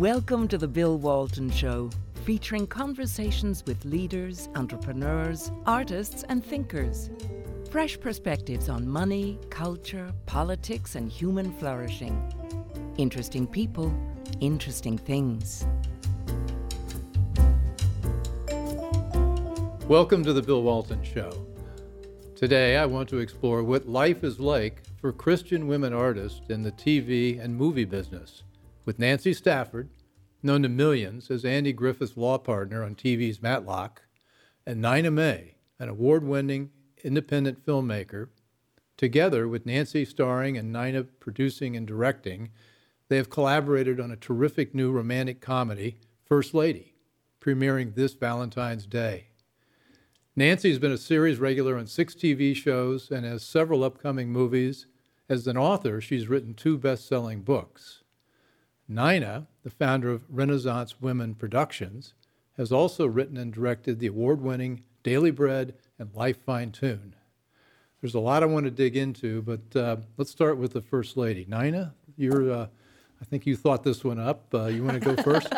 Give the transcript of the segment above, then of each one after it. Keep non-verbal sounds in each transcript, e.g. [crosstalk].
Welcome to the Bill Walton Show, featuring conversations with leaders, entrepreneurs, artists, and thinkers. Fresh perspectives on money, culture, politics, and human flourishing. Interesting people, interesting things. Welcome to the Bill Walton Show. Today, I want to explore what life is like for Christian women artists in the TV and movie business with Nancy Stafford, known to millions as Andy Griffith's law partner on TV's Matlock, and Nina May, an award winning independent filmmaker. Together with Nancy starring and Nina producing and directing, they have collaborated on a terrific new romantic comedy, First Lady, premiering this Valentine's Day. Nancy has been a series regular on six TV shows and has several upcoming movies. As an author, she's written two best selling books. Nina, the founder of Renaissance Women Productions, has also written and directed the award winning Daily Bread and Life Fine Tune. There's a lot I want to dig into, but uh, let's start with the First Lady. Nina, you're, uh, I think you thought this one up. Uh, you want to go first?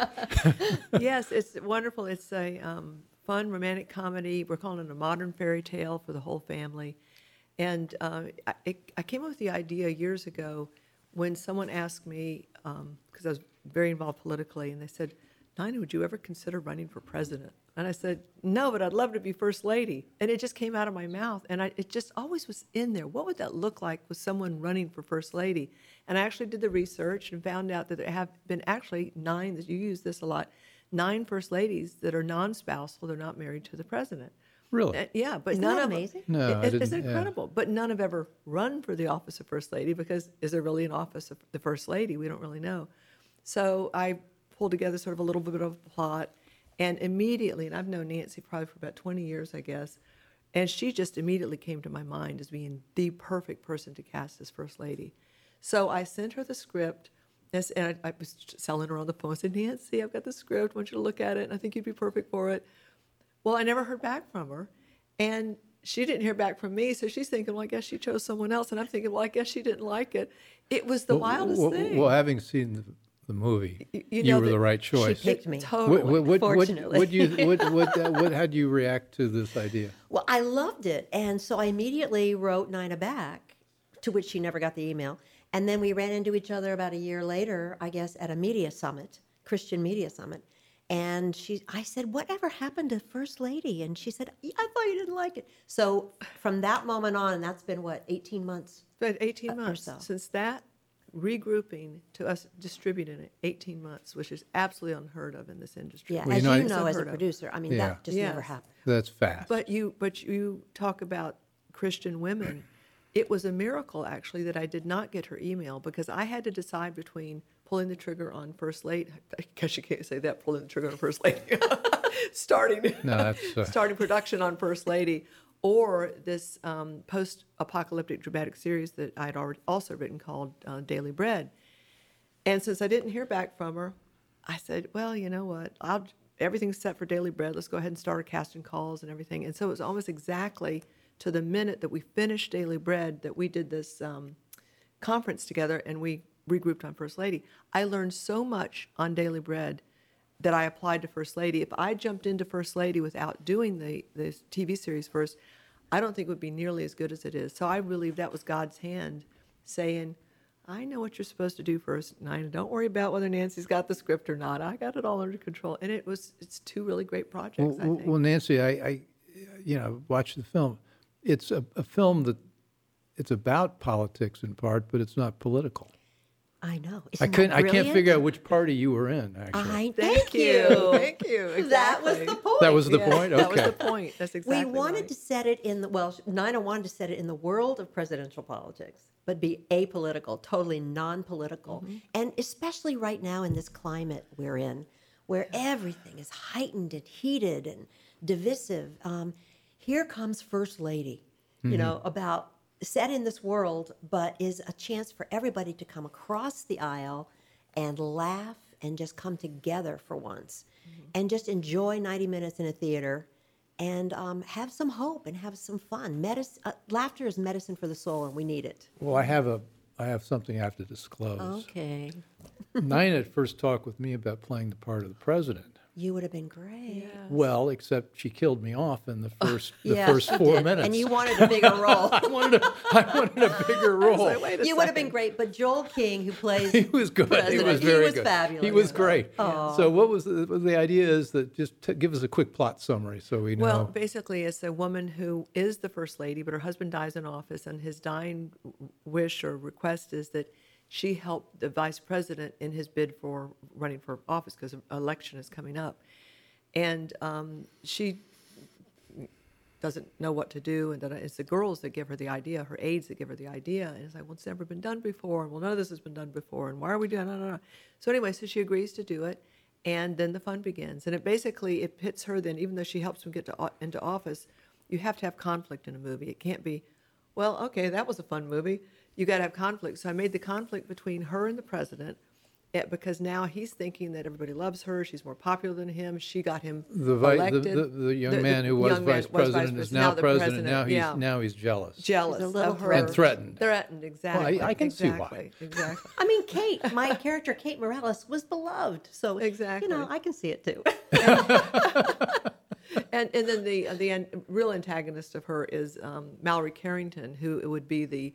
[laughs] [laughs] yes, it's wonderful. It's a um, fun romantic comedy. We're calling it a modern fairy tale for the whole family. And uh, I, it, I came up with the idea years ago when someone asked me, because um, I was very involved politically, and they said, Nina, would you ever consider running for president? And I said, no, but I'd love to be first lady. And it just came out of my mouth. And I, it just always was in there. What would that look like with someone running for first lady? And I actually did the research and found out that there have been actually nine, that you use this a lot, nine first ladies that are non spousal, they're not married to the president. Really? Uh, yeah, but Isn't none that of amazing? No, it, it's didn't- yeah. incredible. But none have ever run for the office of first lady because is there really an office of the first lady? We don't really know. So I pulled together sort of a little bit of a plot, and immediately, and I've known Nancy probably for about 20 years, I guess, and she just immediately came to my mind as being the perfect person to cast as first lady. So I sent her the script. Yes, and I, I was selling her on the phone. I said, Nancy, I've got the script. I want you to look at it. And I think you'd be perfect for it. Well, I never heard back from her. And she didn't hear back from me. So she's thinking, well, I guess she chose someone else. And I'm thinking, well, I guess she didn't like it. It was the wildest well, thing. Well, having seen the, the movie, You- you, you know were that the right choice. She picked me. Totally. What, what, what, what, fortunately. what you, what, [laughs] what, uh, what, how'd you react to this idea? Well, I loved it. And so I immediately wrote Nina back, to which she never got the email. And then we ran into each other about a year later, I guess, at a media summit, Christian Media Summit. And she, I said, "Whatever happened to First Lady?" And she said, "Yeah, "I thought you didn't like it." So from that moment on, and that's been what 18 months. But 18 uh, months so. since that regrouping to us distributing it 18 months which is absolutely unheard of in this industry Yeah, Well, you as know, you know, as a Unheard of. producer, I mean, Yeah. that just never Yes. happened. That's fast. But you, but you talk about Christian women. It was a miracle, actually, that I did not get her email because I had to decide between pulling the trigger on First Lady. [laughs] I guess you can't say that, pulling the trigger on First Lady. [laughs] starting, No, that's, uh, starting production on First Lady, or this um, post-apocalyptic dramatic series that I had already also written called uh, Daily Bread. And since I didn't hear back from her, I said, well, you know what? I'll, everything's set for Daily Bread. Let's go ahead and start our casting calls and everything. And so it was almost exactly to the minute that we finished Daily Bread that we did this um, conference together and we regrouped on First Lady. I learned so much on Daily Bread that I applied to First Lady. If I jumped into First Lady without doing the, the TV series first, I don't think it would be nearly as good as it is. So I believe that was God's hand saying, I know what you're supposed to do first, Nina. Don't worry about whether Nancy's got the script or not. I got it all under control. And it was it's two really great projects, well, I think. well, Nancy, I, I, you know, watched the film. It's a, a film that it's about politics in part, but it's not political. I know. I Isn't that couldn't. I can't figure out which party you were in. Actually, I Thank you. Thank you. That was Exactly. the point. that was the Yeah, point. That was the point. That's exactly we wanted right. to set it in the well nina wanted to set it in the world of presidential politics but be apolitical totally non-political Mm-hmm. and especially right now in this climate we're in where everything is heightened and heated and divisive um, here comes first lady you know about set in this world but is a chance for everybody to come across the aisle and laugh and just come together for once and just enjoy 90 minutes in a theater and um, have some hope and have some fun. Medic- uh, laughter is medicine for the soul, and we need it. Well, I have a. I have something I have to disclose. Okay. [laughs] Nina first talked with me about playing the part of the president. You would have been great. Well, except she killed me off in the [laughs] first the Yeah, first [laughs] four did. minutes. And you wanted a bigger [laughs] role. I wanted a, I wanted a bigger role. Wait a you would have been great, but Joel King, who plays he was good. He was very he was good. fabulous. He was great. Oh. So what was the, the idea? Is that just t- give us a quick plot summary so we know. Well, basically, it's a woman who is the first lady, but her husband dies in office, and his dying wish or request is that she helped the vice president in his bid for running for office because election is coming up. And um, she doesn't know what to do, and it's the girls that give her the idea, her aides that give her the idea, and it's like, well, it's never been done before, and well, none of this has been done before, and why are we doing? No. So anyway, so she agrees to do it, and then the fun begins, and it basically it pits her. Then, even though she helps him get to, into office, you have to have conflict in a movie. It can't be, well, okay, that was a fun movie. You got to have conflict. So I made the conflict between her and the president. eh, Because now he's thinking that everybody loves her, she's more popular than him. She got him the, vi- elected. the, the young man who was young man vice was president is pres- now, the president. Now he's yeah. now he's jealous. jealous She's a little of her And threatened. Threatened, exactly. I can see why. exactly, Exactly. I mean, Kate, my character, Kate Morales, was beloved. So, Exactly. you know, I can see it too. [laughs] and and then the the an, real antagonist of her is um, Mallory Carrington, who would be the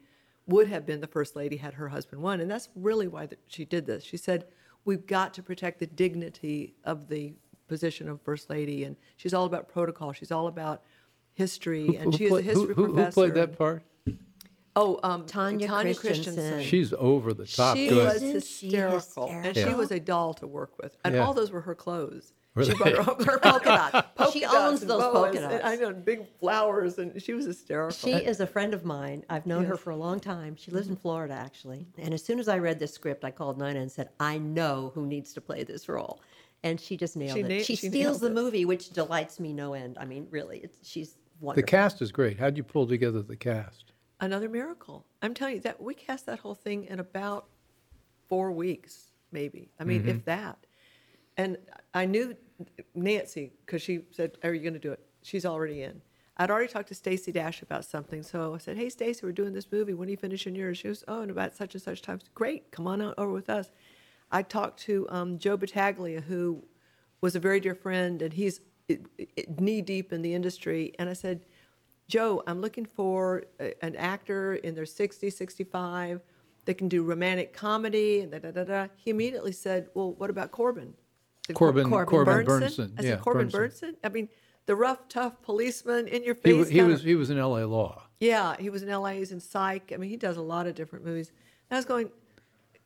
would have been the first lady had her husband won, and that's really why that she did this. She said, "We've got to protect the dignity of the position of first lady," and she's all about protocol. She's all about history, and Who she is a play- who- history who, who played that part? Oh, um, Tanya Christensen. She's over the top she good. was Isn't she hysterical, and she hysterical? was a doll to work with, and Yeah. all those were her clothes. Were she they? brought her, her polka dot. [laughs] polka She owns those boas, polka and dots. I know big flowers, and she was hysterical. She is a friend of mine. I've known her for a long time. She lives in mm-hmm. Florida, actually. And as soon as I read this script, I called Nina and said, I know who needs to play this role. And she just nailed She it. na- she she steals the it. movie, which delights me no end. I mean, really, it's, she's The cast is great. How'd you pull together the cast? Another miracle. I'm telling you that we cast that whole thing in about four weeks, maybe. I mean, mm-hmm. if that. And I knew Nancy because she said, "Are you going to do it?" She's already in. I'd already talked to Stacey Dash about something, so I said, "Hey, Stacey, we're doing this movie. When are you finishing yours?" She goes, "Oh, in about such and such time." Great, come on over with us. I talked to um, Joe Battaglia, who was a very dear friend, and he's knee deep in the industry. And I said, Joe, I'm looking for a, an actor in their 60s, 65 that can do romantic comedy and da da da da. He immediately said, Well, what about Corbin? I said, Corbin- Corbin Bernsen? Bernsen, I said, yeah, Corbin Bernsen. Bernsen? I mean, the rough, tough policeman in your face. wa- he kinda- was he was in L.A. Law. yeah, he was in LA. He's in Psych. I mean, he does a lot of different movies. And I was going,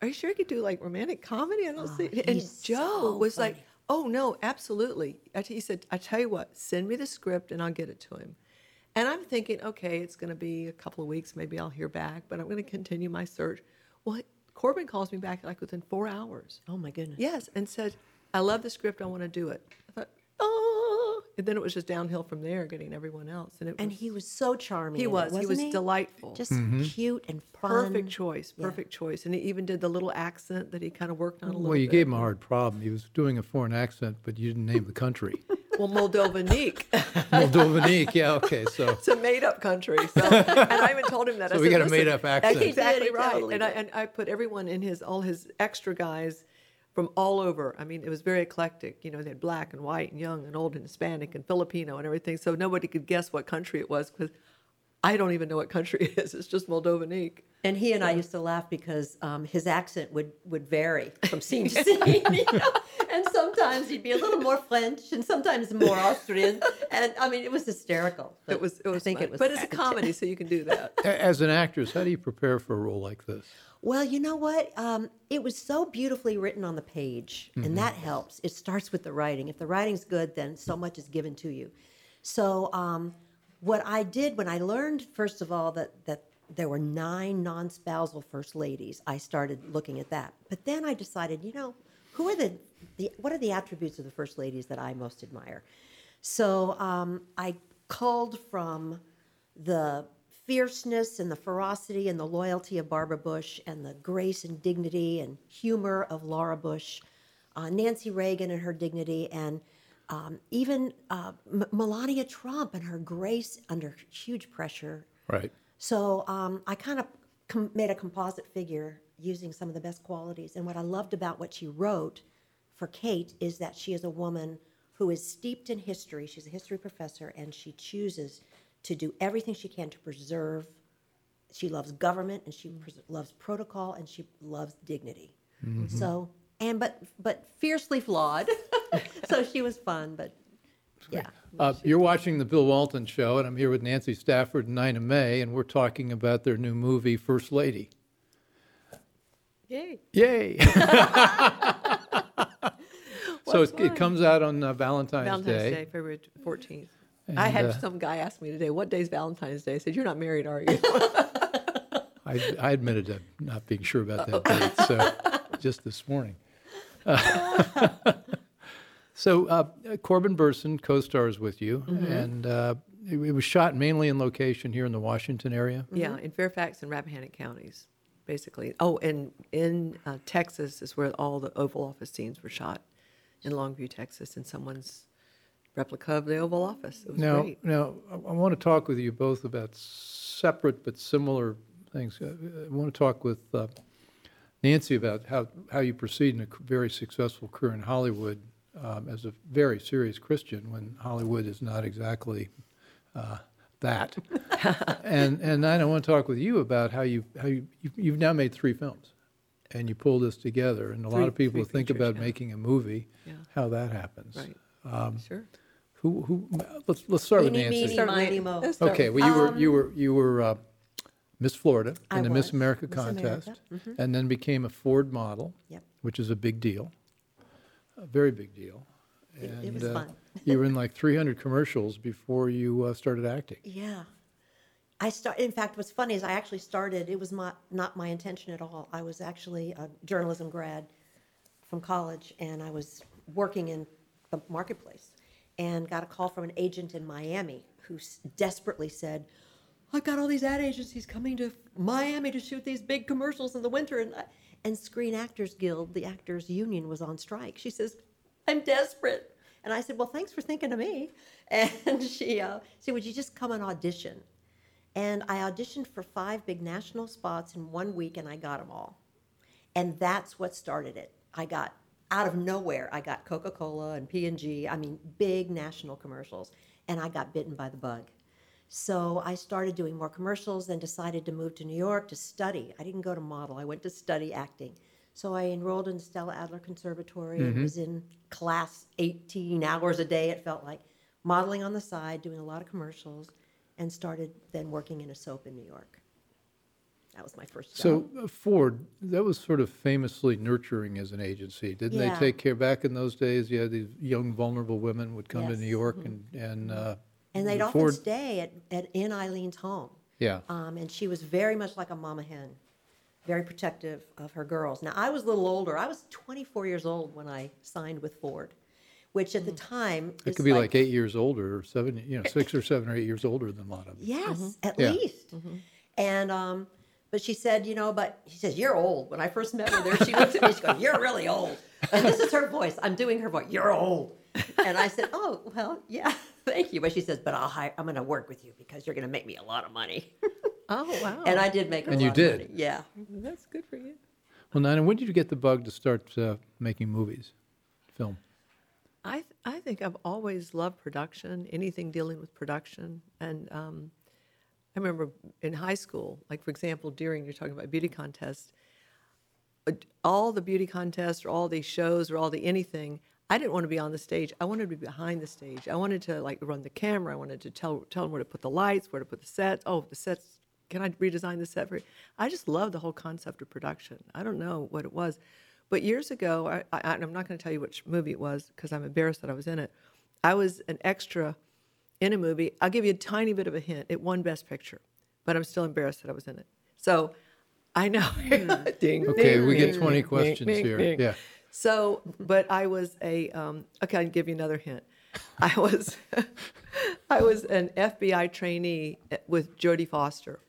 "Are you sure he could do like romantic comedy?" I don't see. And Oh, Joe so was like, "Oh no, absolutely." He said, "I tell you what, send me the script and I'll get it to him." And I'm thinking, okay, it's going to be a couple of weeks. Maybe I'll hear back, but I'm going to continue my search. Well, Corbin calls me back like within four hours. oh, my goodness. Yes, and said, "I love the script. I want to do it." I thought, "Oh," and then it was just downhill from there, getting everyone else. And it And was, he was so charming. He in it, was. He wasn't was delightful. Just mm-hmm. cute and fun. perfect choice. Yeah. Perfect choice. And he even did the little accent that he kind of worked on a little bit. Well, you bit. gave him a hard problem. He was doing a foreign accent, but you didn't name the country. [laughs] Well, Moldovanique. [laughs] Moldovanique. Yeah. Okay. So it's a made-up country. So, [laughs] and I even told him that. So I we said, got a made-up that's accent." Exactly He did, he right. totally and I and I put everyone in his all his extra guys from all over. I mean, it was very eclectic. You know, they had black and white and young and old and Hispanic and Filipino and everything. So nobody could guess what country it was because I don't even know what country it is. It's just Moldovanique. And he and I used to laugh because um, his accent would, would vary from [laughs] scene to scene. you know? And sometimes he'd be a little more French and sometimes more Austrian. And I mean, it was hysterical. It was. It was. I think fun. it was. But it's a comedy, so you can do that. [laughs] as an actress, how do you prepare for a role like this? Well, you know what? Um, it was so beautifully written on the page, Mm-hmm. and that helps. It starts with the writing. If the writing's good, then so much is given to you. So, um, what I did when I learned, first of all, that that there were nine non-spousal first ladies, I started looking at that. But then I decided, you know, who are the, the what are the attributes of the first ladies that I most admire? So um, I culled from the fierceness and the ferocity and the loyalty of Barbara Bush and the grace and dignity and humor of Laura Bush, uh, Nancy Reagan and her dignity, and um, even uh, M- Melania Trump and her grace under huge pressure. Right. So um, I kind of com- made a composite figure using some of the best qualities. And what I loved about what she wrote for Kate is that she is a woman who is steeped in history. She's a history professor, and she chooses to do everything she can to preserve. She loves government, and she pres- loves protocol, and she loves dignity. So, and but but fiercely flawed. [laughs] [laughs] so she was fun, but yeah. Uh, you're watching the Bill Walton Show, and I'm here with Nancy Stafford and Nina May, and we're talking about their new movie, First Lady. Yay. Yay! [laughs] so it, it comes out on uh, Valentine's, Valentine's Day. Day, February 14th. I had uh, some guy ask me today, what day's Valentine's Day? I said, you're not married, are you? [laughs] I, I admitted to not being sure about that date, so just this morning. So uh, Corbin Bernsen co-stars with you, and uh, it, it was shot mainly in location here in the Washington area. yeah, in Fairfax and Rappahannock counties, basically. Oh, and in uh, Texas is where all the Oval Office scenes were shot, in Longview, Texas, in someone's replica of the Oval Office. It was Now, great. now I, I want to talk with you both about separate but similar things. Uh, I want to talk with uh, Nancy about how, how you proceed in a very successful career in Hollywood um, as a very serious Christian when Hollywood is not exactly uh, that. [laughs] and and I want to talk with you about how you how you you've, you've now made three films, and you pull this together. And a lot of people think features, about yeah. making a movie, Yeah. how that happens. Right. Um, sure. Who who? Let's let's start with Nancy. meeny, Start miny, mo. Okay, well, you were, you were, you were uh, Miss Florida I in the Miss was, America Miss contest, America, and then became a Ford model, Yep. which is a big deal, a very big deal. It- it And, was uh, fun. you were in [laughs] like 300 commercials before you uh, started acting. Yeah. I start. In fact, what's funny is I actually started. It was not not my intention at all. I was actually a journalism grad from college, and I was working in the marketplace, and got a call from an agent in Miami who s- desperately said, "I've got all these ad agencies coming to Miami to shoot these big commercials in the winter," and I- and Screen Actors Guild, the actors union, was on strike. She says, "I'm desperate." And I said, "Well, thanks for thinking of me." [laughs] And she uh, said, "Would you just come and audition?" And I auditioned for five big national spots in one week, and I got them all. And that's what started it. I got out of nowhere. I got Coca Cola and P and G. I mean, big national commercials, and I got bitten by the bug. So I started doing more commercials, and decided to move to New York to study. I didn't go to model. I went to study acting. So I enrolled in Stella Adler Conservatory and was in class 18 hours a day. It felt like modeling on the side, doing a lot of commercials, and started then working in a soap in New York. That was my first job. So uh, Ford, that was sort of famously nurturing as an agency. Didn't Yeah. they take care, back in those days, yeah, these young vulnerable women would come to New Yes. York and, and. uh, and they'd often stay at, at in Eileen's home. Yeah. Um, and she was very much like a mama hen, very protective of her girls. Now, I was a little older. I was 24 years old when I signed with Ford, which at the time it could be like eight years older or seven, you know, six or seven or eight years older than a lot of them. Yes, at Yeah. least. And um, but she said, you know, but she says you're old. When I first met her there, she looked at me. She goes, "You're really old." And this is her voice. I'm doing her voice. You're old. And I said, "Oh well, yeah, thank you." But she says, "But I'll hire. I'm going to work with you because you're going to make me a lot of money." Oh, wow. [laughs] And I did make. And a you lot did. Of money. And you did, Yeah. That's good for you. Well, Nina, when did you get the bug to start uh, making movies, film? I th- I think I've always loved production, anything dealing with production, and um, I remember in high school, like for example, during you're talking about beauty contests, uh, all the beauty contests or all these shows or all the anything. I didn't want to be on the stage. I wanted to be behind the stage. I wanted to like run the camera. I wanted to tell tell them where to put the lights, where to put the sets. Oh, the sets. Can I redesign the set for you? I just love the whole concept of production. I don't know what it was, but years ago, I, I, and I'm not going to tell you which movie it was because I'm embarrassed that I was in it. I was an extra in a movie. I'll give you a tiny bit of a hint. It won Best Picture, but I'm still embarrassed that I was in it. So I know. Hmm. [laughs] ding, Okay, ding, we get 20 ding, questions ding, here. ding. Yeah. So, but I was a um, okay. I'll give you another hint. I was [laughs] I was an FBI trainee with Jodie Foster,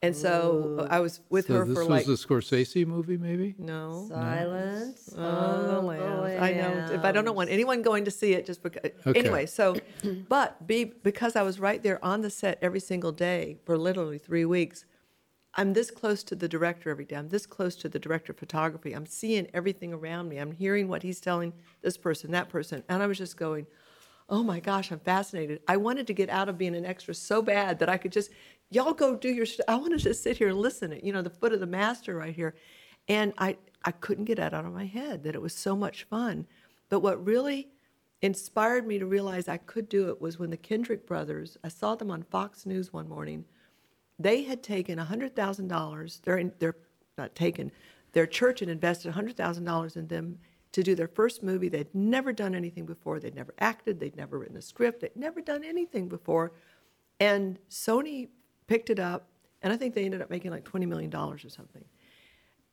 and so I was with So her this for was like the Scorsese movie, maybe? no. Silence. Oh, the lambs. I know, If I don't want anyone going to see it just because. Okay. Anyway, so, but be because I was right there on the set every single day for literally three weeks, I'm this close to the director every day. I'm this close to the director of photography. I'm seeing everything around me. I'm hearing what he's telling this person, that person. And I was just going, oh my gosh, I'm fascinated. I wanted to get out of being an extra so bad that I could just, y'all go do your stuff. I want to just sit here and listen at, you know, the foot of the master right here. And I, I couldn't get that out of my head that it was so much fun. But what really inspired me to realize I could do it was when the Kendrick brothers, I saw them on Fox News one morning they had taken $100,000. They're, in, they're not taken. Their church had invested $100,000 in them to do their first movie. They'd never done anything before. They'd never acted. They'd never written a script. They'd never done anything before. And Sony picked it up, and I think they ended up making like $20 million or something.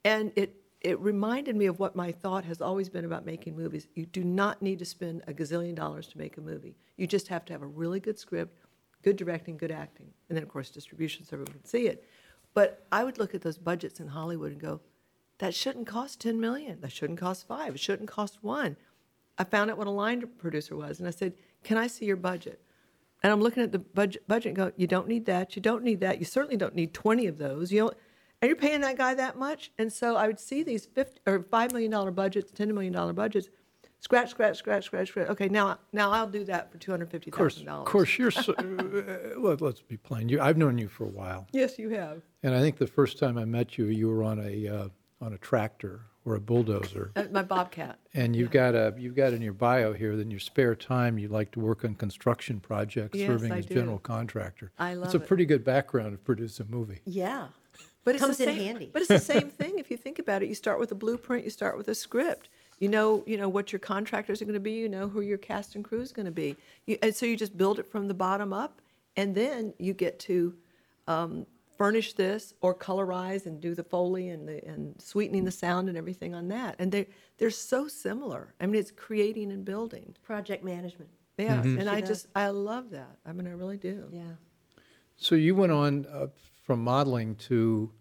And it, it reminded me of what my thought has always been about making movies. You do not need to spend a gazillion dollars to make a movie. You just have to have a really good script, good directing, good acting, and then of course distribution so everyone can see it. But I would look at those budgets in Hollywood and go, that shouldn't cost 10 million. That shouldn't cost five. It shouldn't cost one. I found out what a line producer was, and I said, "Can I see your budget?" And I'm looking at the budget, budget and go, "You don't need that. You don't need that. You certainly don't need 20 of those. You know, and you're paying that guy that much." And so I would see these 50 or five million dollar budgets, 10 million dollar budgets, scratch, scratch, scratch, scratch, scratch. Okay, now now I'll do that for two hundred fifty Of course, of course, you're. So, uh, let, let's be plain. You, I've known you for a while, Yes, you have. and I think the first time I met you, you were on a uh, on a tractor or a bulldozer, Uh, my bobcat. and you've got a you've got in your bio here that in your spare time you like to work on construction projects, Yes, serving I as do. general contractor. I love. It. It's a it. pretty good background to produce a movie. Yeah. But it's Comes the in same, handy. But it's the [laughs] same thing if you think about it. You start with a blueprint. You start with a script. You know, you know what your contractors are going to be. You know who your cast and crew is going to be. You, and so you just build it from the bottom up, and then you get to um, furnish this or colorize and do the foley and the and sweetening the sound and everything on that. And they they're so similar. I mean, it's creating and building. Project management. Yeah, Mm-hmm. and I See just I love that. I mean, I really do. Yeah. So you went on uh, from modeling to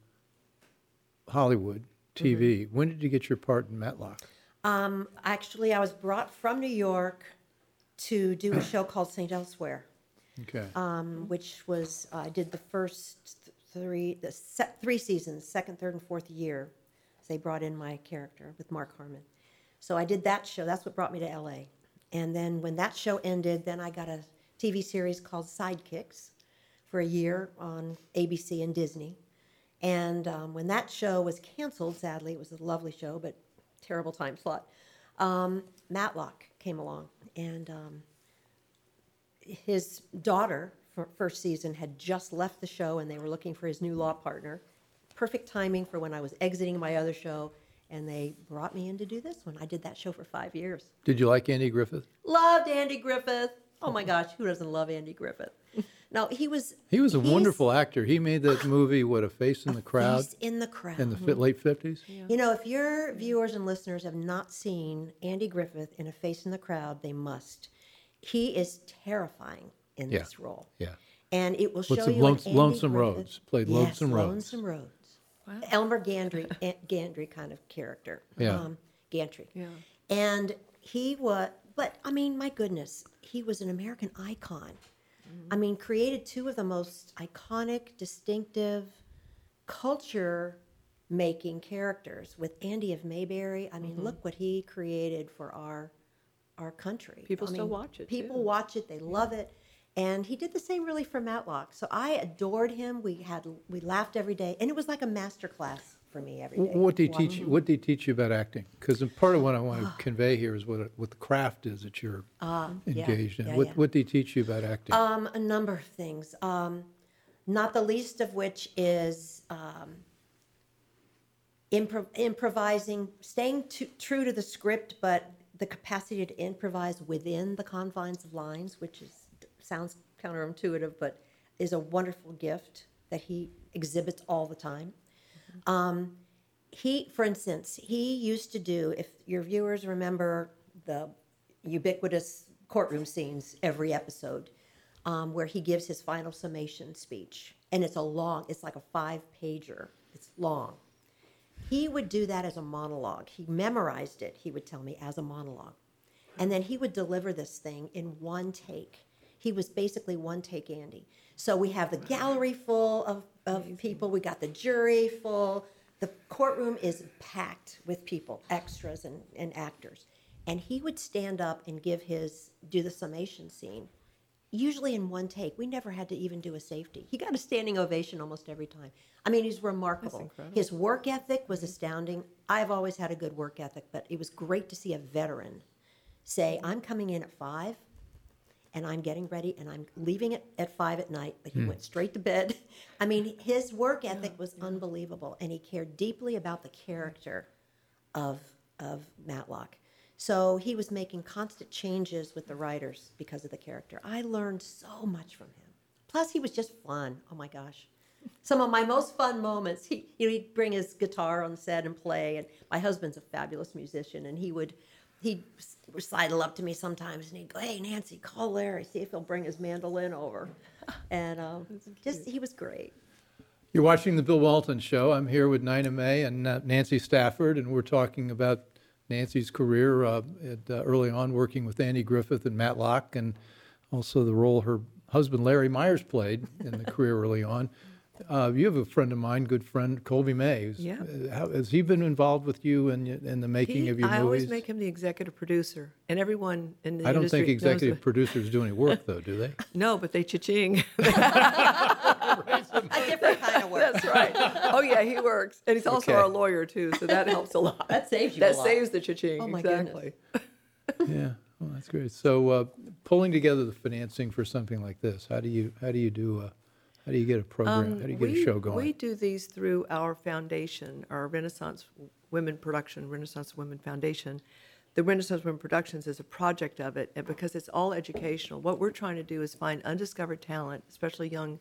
Hollywood TV. Mm-hmm. When did you get your part in Matlock? Um, actually, I was brought from New York to do a show called St. Elsewhere, Okay. um, which was I did the first three the se- three seasons, second, third, and fourth year. They brought in my character with Mark Harmon, so I did that show. That's what brought me to L.A. And then when that show ended, then I got a TV series called Sidekicks for a year on ABC and Disney. And um, when that show was canceled, sadly, it was a lovely show, but terrible time slot. Um, Matlock came along, and um, his daughter, for first season, had just left the show, and they were looking for his new law partner. Perfect timing for when I was exiting my other show, and they brought me in to do this one. I did that show for five years. Did you like Andy Griffith? Loved Andy Griffith. Oh my gosh, who doesn't love Andy Griffith? No, he was. He was a wonderful actor. He made that movie, What a Face in the Crowd, Face in the crowd. in the fi- late 50s. You know, if your viewers and listeners have not seen Andy Griffith in A Face in the Crowd, they must. He is terrifying in Yeah. this role. Yeah. And it will show What's the you Lones- an Andy Lonesome Griffith- Rhodes, played yes, Lonesome Rhodes. Lonesome Rhodes. Elmer Gantry, An- [laughs] Gantry kind of character. Yeah. Um, Gantry. Yeah. And he was, but I mean, my goodness, he was an American icon. I mean, created two of the most iconic, distinctive, culture making characters with Andy of Mayberry. I mean, Mm-hmm. look what he created for our our country. People I still mean, watch it, People too. watch it. They love it. And he did the same really for Matlock. So I adored him. We had we laughed every day, and it was like a master class for me every day. What do he teach you? What did he teach you about acting? Because part of what I want to [gasps] convey here is what, what the craft is that you're yeah, engaged in. yeah, what, yeah. what did he teach you about acting? Um, a number of things. Um, not the least of which is um, impro- improvising, staying to, true to the script, but the capacity to improvise within the confines of lines, which is sounds counterintuitive, but is a wonderful gift that he exhibits all the time. Um, he, for instance, he used to do, if your viewers remember the ubiquitous courtroom scenes every episode, um, where he gives his final summation speech. And it's a long, it's like a five pager, it's long. He would do that as a monologue. He memorized it, he would tell me, as a monologue. And then he would deliver this thing in one take. He was basically one take Andy. So we have the gallery full of, of people, we got the jury full. The courtroom is packed with people, extras and, and actors. And he would stand up and give his, do the summation scene, usually in one take. We never had to even do a safety. He got a standing ovation almost every time. I mean, he's remarkable. His work ethic was astounding. I've always had a good work ethic, but it was great to see a veteran say, I'm coming in at five and I'm getting ready and I'm leaving it at five at night, but he hmm. went straight to bed. [laughs] I mean, his work ethic was unbelievable and he cared deeply about the character of, of Matlock. So he was making constant changes with the writers because of the character. I learned so much from him. Plus, he was just fun. Oh my gosh. Some of my most fun moments, he, you know, he'd bring his guitar on set and play. And my husband's a fabulous musician, and he would, he'd sidle up to me sometimes and he'd go, Hey, Nancy, call Larry, see if he'll bring his mandolin over. And um, just, he was great. You're watching the Bill Walton Show. I'm here with Nina May and uh, Nancy Stafford, and we're talking about Nancy's career uh, at, uh, early on, working with Andy Griffith and Matlock, and also the role her husband Larry Myers played in the career early on. Uh, you have a friend of mine, good friend Colby May. Yeah. uh, how, has he been involved with you in, in the making He- of your movies? I always make him the executive producer, and everyone in the I don't think executive that- producers do any work, though, do they? [laughs] No, but they cha-ching. [laughs] A different kind of work. That's right. Oh yeah, he works, and he's also Okay. our lawyer too, so that helps a lot. That saves you That a lot. saves the cha-ching. Oh, my goodness. [laughs] Yeah, well, that's great. So, uh, pulling together the financing for something like this, how do you how do you do a how do you get a program? how do you get Um, we, a show going? We do these through our foundation, our Renaissance Women Production, Renaissance Women Foundation. The Renaissance Women Productions is a project of it, and because it's all educational, what we're trying to do is find undiscovered talent, especially young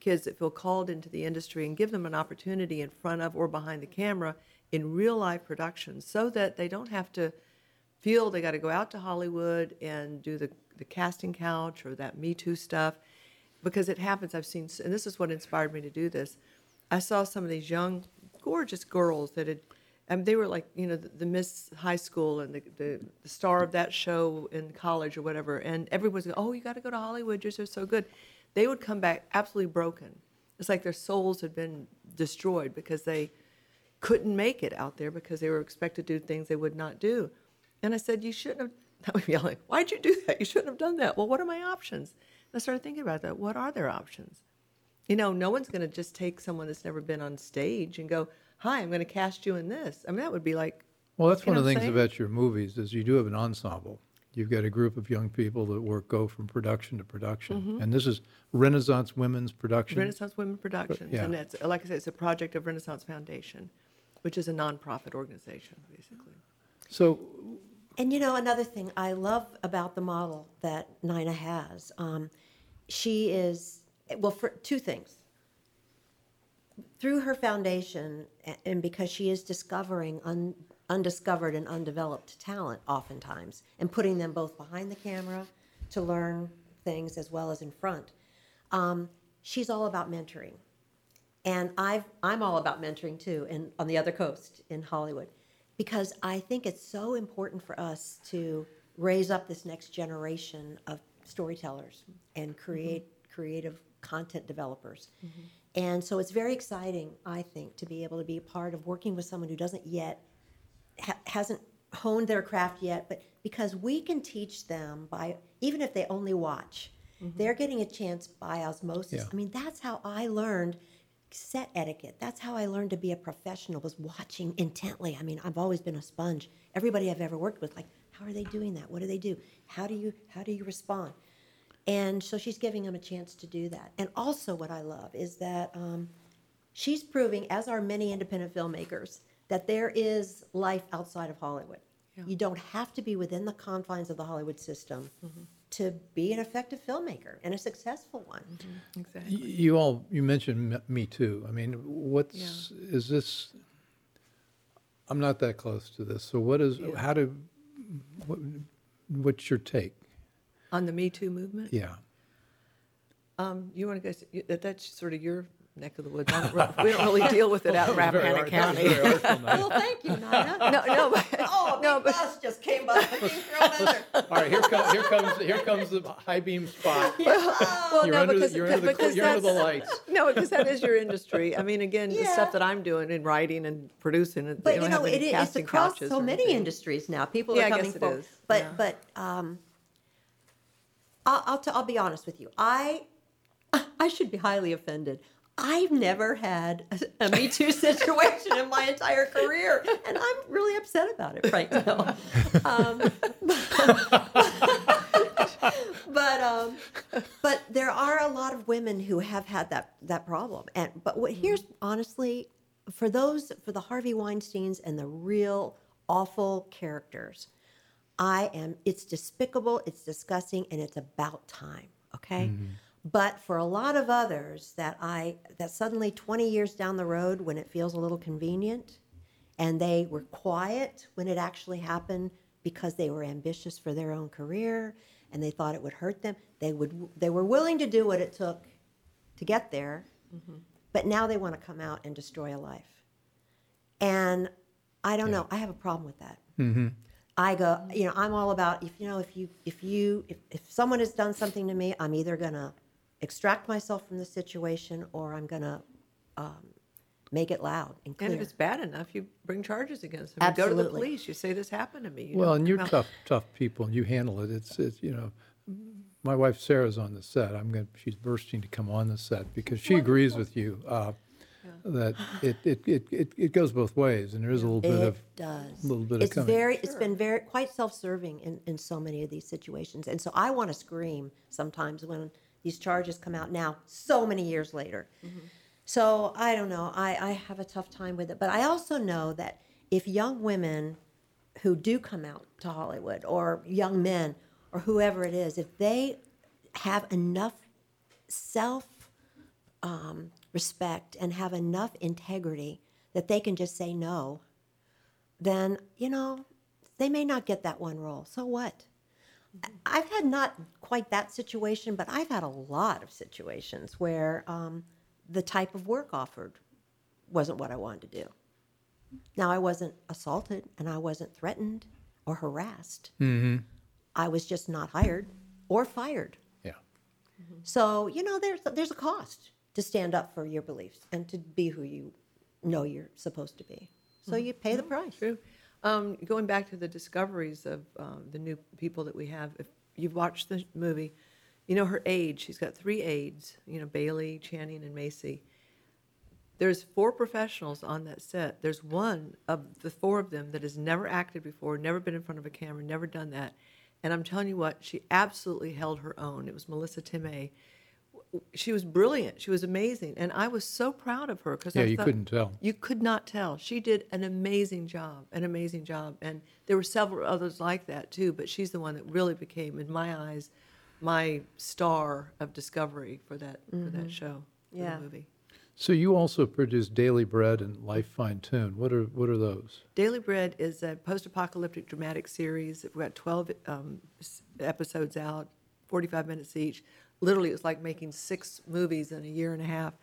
kids that feel called into the industry, and give them an opportunity in front of or behind the camera in real life productions, so that they don't have to feel they got to go out to Hollywood and do the, the casting couch or that Me Too stuff because it happens. I've seen, and this is what inspired me to do this. I saw some of these young, gorgeous girls that had, they were like, you know, the, the Miss High School and the, the, the star of that show in college or whatever. And everyone's going, oh, you got to go to Hollywood. You're so, so good. They would come back absolutely broken. It's like their souls had been destroyed because they couldn't make it out there because they were expected to do things they would not do. And I said, You shouldn't have. [laughs] I was yelling, Why'd you do that? You shouldn't have done that. Well, what are my options? I started thinking about that. What are their options? You know, no one's going to just take someone that's never been on stage and go, Hi, I'm going to cast you in this. I mean, that would be like, Well, that's one of the things saying? about your movies is you do have an ensemble. You've got a group of young people that work go from production to production, and this is Renaissance Women's Production. Mm-hmm. Renaissance Women Productions. yeah. And it's, like I said, it's a project of Renaissance Foundation, which is a nonprofit organization, basically. So, And you know, another thing I love about the model that Nina has, um, she is, well, for two things. Through her foundation, and because she is discovering un, undiscovered and undeveloped talent oftentimes, and putting them both behind the camera to learn things as well as in front, um, she's all about mentoring. And I've, I'm all about mentoring too, in, on the other coast in Hollywood, because I think it's so important for us to raise up this next generation of storytellers and mm-hmm. create creative content developers. Mm-hmm. And so it's very exciting, I think, to be able to be a part of working with someone who doesn't yet ha- hasn't honed their craft yet, but because we can teach them by even if they only watch, mm-hmm. they're getting a chance by osmosis. Yeah. I mean, that's how I learned set etiquette. That's how I learned to be a professional was watching intently. I mean, I've always been a sponge. Everybody I've ever worked with, like, how are they doing that? What do they do? How do you how do you respond? And so she's giving them a chance to do that. And also, what I love is that um, she's proving, as are many independent filmmakers, that there is life outside of Hollywood. Yeah. You don't have to be within the confines of the Hollywood system to be an effective filmmaker and a successful one. y- Exactly. you all you mentioned Me- Me Too. I mean, what's is this? I'm not that close to this. So, what is? How do? What, what's your take? On the Me Too movement? Yeah. Um, you want to go, that, that's sort of your neck of the woods. Don't re- we don't really deal with it out in [laughs] Rappahannock ar- County. very artful, nice. Well, thank you, Nina. [laughs] No, no, but, [laughs] Oh, a no, big but bus just came by. Being thrown in there. All right, here comes here comes here comes the high beam spot. well, You're no, under because the, you're under the, because you're under the that's- lights. No, because that is your industry. I mean, again, the stuff that I'm doing in writing and producing, it- they But don't you know, have any it, it's casting across so many anything. industries now. People Yeah, are I coming guess it forward. But yeah. but um, I'll I'll, t- I'll be honest with you. I I should be highly offended. I've never had a, Me Too situation in my entire career, and I'm really upset about it right now. Um, [laughs] but um, but there are a lot of women who have had that that problem, and but what here's honestly for those for the Harvey Weinstein's and the real awful characters, I am. It's despicable. It's disgusting, and it's about time. Okay. But for a lot of others that I that suddenly 20 years down the road when it feels a little convenient and they were quiet when it actually happened because they were ambitious for their own career and they thought it would hurt them they would they were willing to do what it took to get there. Mm-hmm. But now they want to come out and destroy a life. And i don't know i have a problem with that. Mm-hmm. I go you know i'm all about if you know if you if you if, if someone has done something to me i'm either going to extract myself from the situation or i'm going to um, make it loud and clear And if it's bad enough, you bring charges against them. You go to the police. You say this happened to me. You Well, and you're out- tough, tough people, and you handle it. It's, it's you know, my wife Sarah's on the set. I'm going. She's bursting to come on the set because she agrees with you uh, that it, it, it, it, it goes both ways, and there is a little bit of does. little bit of it's coming. very. It's been very quite self-serving in, in so many of these situations, and so I want to scream sometimes when these charges come out now, so many years later. So I don't know. I, I have a tough time with it, but I also know that if young women who do come out to Hollywood, or young men, or whoever it is, if they have enough self um, respect and have enough integrity that they can just say no, then, you know, they may not get that one role. So what? I've had not quite that situation, but I've had a lot of situations where um, the type of work offered wasn't what I wanted to do. Now, I wasn't assaulted and I wasn't threatened or harassed. Mm-hmm. I was just not hired or fired. yeah. So you know, there's there's a cost to stand up for your beliefs and to be who you know you're supposed to be. So mm-hmm. you pay the mm-hmm. price. True. Um, going back to the discoveries of um, the new people that we have, if you've watched the movie, you know her age. She's got three aides. You know Bailey, Channing, and Macy. There's four professionals on that set. There's one of the four of them that has never acted before, never been in front of a camera, never done that. And I'm telling you what, she absolutely held her own. It was Melissa Timei. She was brilliant. She was amazing, and I was so proud of her because Yeah, I you thought- couldn't tell. you could not tell. She did an amazing job, an amazing job. And there were several others like that too, but she's the one that really became, in my eyes, my star of discovery for that for that show, for Yeah. the movie. So you also produce Daily Bread and Life Fine Tune. What are what are those? Daily Bread is a post-apocalyptic dramatic series. We've got 12 um, episodes out, 45 minutes each. Literally, it's like making six movies in a year and a half.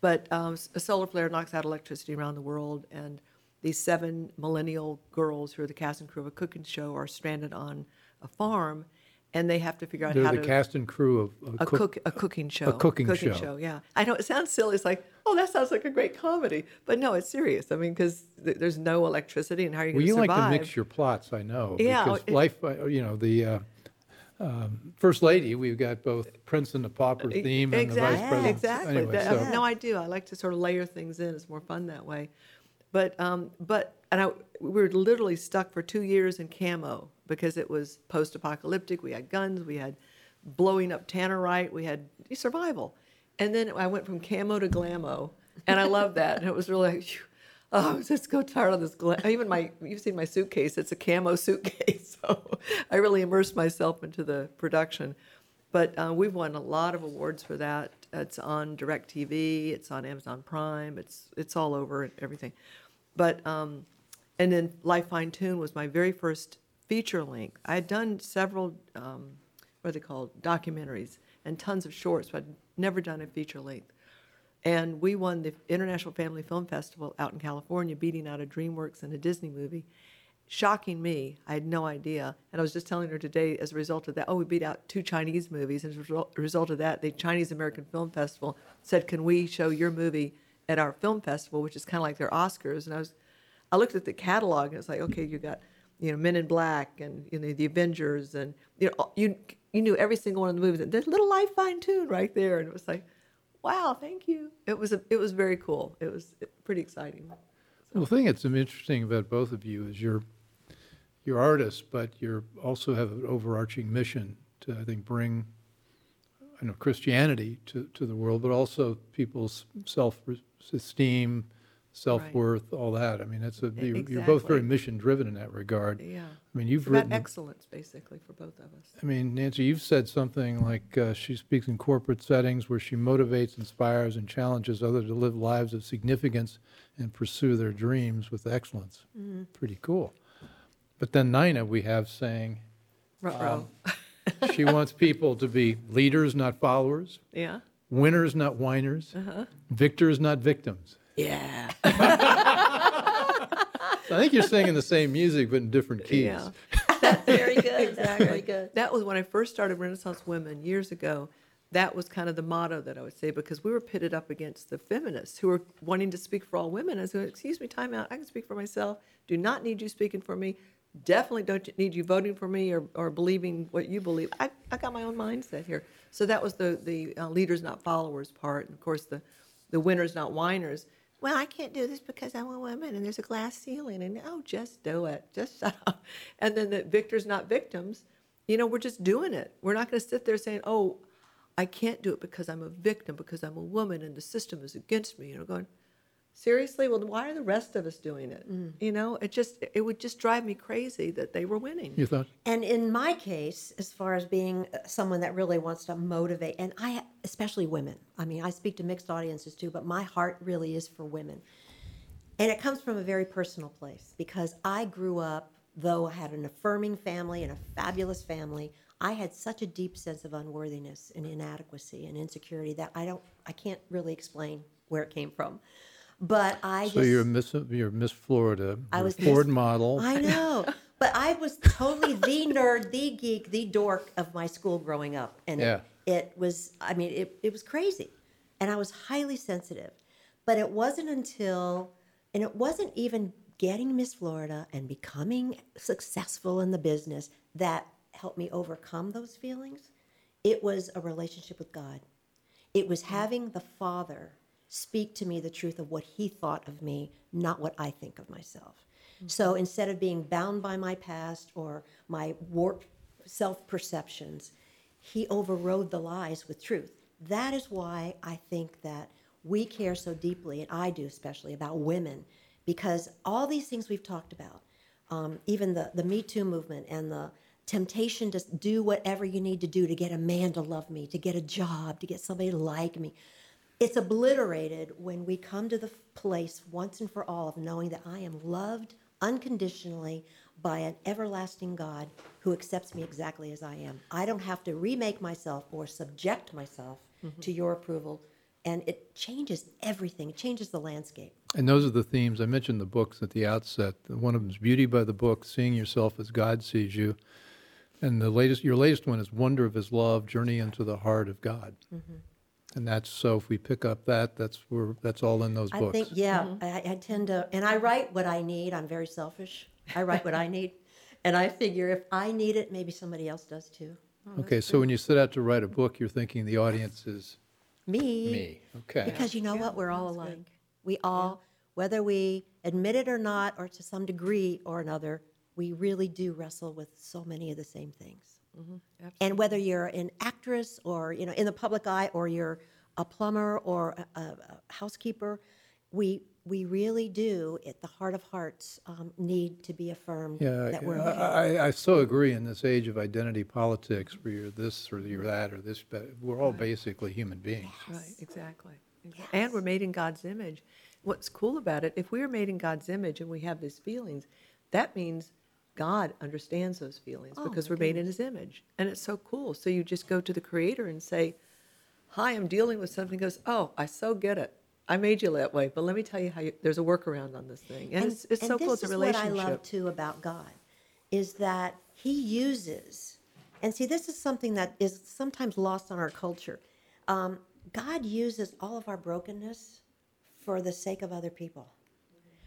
But um, a solar flare knocks out electricity around the world, and these seven millennial girls who are the cast and crew of a cooking show are stranded on a farm, and they have to figure out They're how the to cast and crew of a cook, a cooking show. A cooking show. Yeah, I know it sounds silly. It's like, oh, that sounds like a great comedy, but no, it's serious. I mean, because th- there's no electricity, and how are you Well, going you to survive? like to mix your plots, I know. Yeah, Because it- life, uh, you know, the uh, um, first lady, we've got both Prince and the Pauper theme and the vice president. Exactly. Anyway, That- so No, I do. I like to sort of layer things in. It's more fun that way. But um, but and I we were literally stuck for two years in camo because it was post-apocalyptic. We had guns. We had blowing up tannerite. We had survival. And then I went from camo to glamo, and I love that. And it was really oh, [laughs] I'm just so tired of this. Glam. Even my you've seen my suitcase. It's a camo [laughs] suitcase. So I really immersed myself into the production. But uh, we've won a lot of awards for that. It's on DirecTV. It's on Amazon Prime. It's it's all over and everything. But um, and then Life Fine Tune was my very first feature length. I had done several um, what are they called documentaries and tons of shorts, but I'd never done a feature length. And we won the International Family Film Festival out in California, beating out a DreamWorks and a Disney movie. Shocking me. I had no idea. And I was just telling her today, as a result of that, oh, we beat out two Chinese movies. And as a result- of that, the Chinese American Film Festival said, can we show your movie at our film festival, which is kind of like their Oscars? And I was, I looked at the catalog and it's like, okay, you got, you know, Men in Black and you know the Avengers and you know you you knew every single one of the movies. And there's little life fine tune right there, and it was like, wow, thank you. It was a, it was very cool. It was pretty exciting. Well, the thing that's interesting about both of you is you're you're artists, but you also have an overarching mission to, I think, bring I know Christianity to, to the world, but also people's self-esteem, self-worth, all that. I mean, it's a E- you're, you're both very exactly. mission-driven in that regard. Yeah. I mean, you've about written. excellence, basically, for both of us. I mean, Nancy, you've said something like uh, she speaks in corporate settings where she motivates, inspires, and challenges others to live lives of significance and pursue their dreams with excellence. Mm-hmm. Pretty cool. But then Nina, we have saying Ruh-roh. Um, she wants people to be leaders, not followers, yeah. winners, not whiners, uh-huh. victors, not victims. Yeah. [laughs] I think you're singing the same music, but in different keys. Yeah. That's Very good. That's very good. That was when I first started Renaissance Women years ago. That was kind of the motto that I would say because we were pitted up against the feminists who were wanting to speak for all women. I said, "Excuse me, time out. I can speak for myself. Do not need you speaking for me. Definitely don't need you voting for me or, or believing what you believe. I, I got my own mindset here." So that was the the uh, leaders not followers part, and of course the the winners not whiners. Well, I can't do this because I'm a woman and there's a glass ceiling, and oh, just do it, just shut up. And then the victors not victims you know, we're just doing it. We're not going to sit there saying, "Oh, I can't do it because I'm a victim, because I'm a woman, and the system is against me." You know, going, seriously, well, why are the rest of us doing it? You know, it just it would just drive me crazy that they were winning. You thought? And in my case, as far as being uh, someone that really wants to motivate, and I, especially women, I mean, I speak to mixed audiences too, but my heart really is for women. And it comes from a very personal place because I grew up, though I had an affirming family and a fabulous family, I had such a deep sense of unworthiness and inadequacy and insecurity that I don't, I can't really explain where it came from. But I So just. you're Miss, you're Miss Florida. I you're was Ford Miss- model. I [laughs] know. But I was totally the nerd, the geek, the dork of my school growing up. And Yeah. it, it was, I mean, it, it was crazy. And I was highly sensitive. But it wasn't until, and it wasn't even getting Miss Florida and becoming successful in the business that helped me overcome those feelings. It was a relationship with God. It was mm. having the Father speak to me the truth of what He thought of me, not what I think of myself. So instead of being bound by my past or my warped self perceptions, He overrode the lies with truth. That is why I think that we care so deeply, and I do especially, about women, because all these things we've talked about, um, even the, the Me Too movement and the temptation to do whatever you need to do to get a man to love me, to get a job, to get somebody to like me. It's obliterated when we come to the place once and for all of knowing that I am loved unconditionally by an everlasting God who accepts me exactly as I am. I don't have to remake myself or subject myself mm-hmm. to your approval. And it changes everything, it changes the landscape. And those are the themes. I mentioned the books at the outset. One of them is Beauty by the Book, Seeing Yourself as God Sees You. And the latest, your latest one is Wonder of His Love, Journey into the Heart of God. Mm-hmm. And that's, so if we pick up that, that's where, that's all in those I books. think, yeah, mm-hmm. I, I tend to, and I write what I need. I'm very selfish. I write what I need. And I figure if I need it, maybe somebody else does too. Oh, okay, so when you set out to write a book, you're thinking the audience is Me. me. Okay. Because you know Yeah, what? We're all that's good. alike. We all, whether we admit it or not, or to some degree or another, we really do wrestle with so many of the same things. And whether you're an actress or you know in the public eye, or you're a plumber or a, a, a housekeeper, we we really do, at the heart of hearts, um, need to be affirmed Yeah, that we're I, okay. I, I so agree in this age of identity politics where you're this or you're that or this, but we're all basically human beings. Right, exactly. And we're made in God's image. What's cool about it, if we are made in God's image and we have these feelings, that means God understands those feelings Oh, because we're made in his image. And it's so cool. So you just go to the creator and say, hi, I'm dealing with something, He goes, oh, I so get it. I made you that way, but let me tell you how you, there's a workaround on this thing. And, it's, it's and so cool. It's a is what. I love too about God is that He uses, and see, this is something that is sometimes lost on our culture. Um, God uses all of our brokenness for the sake of other people.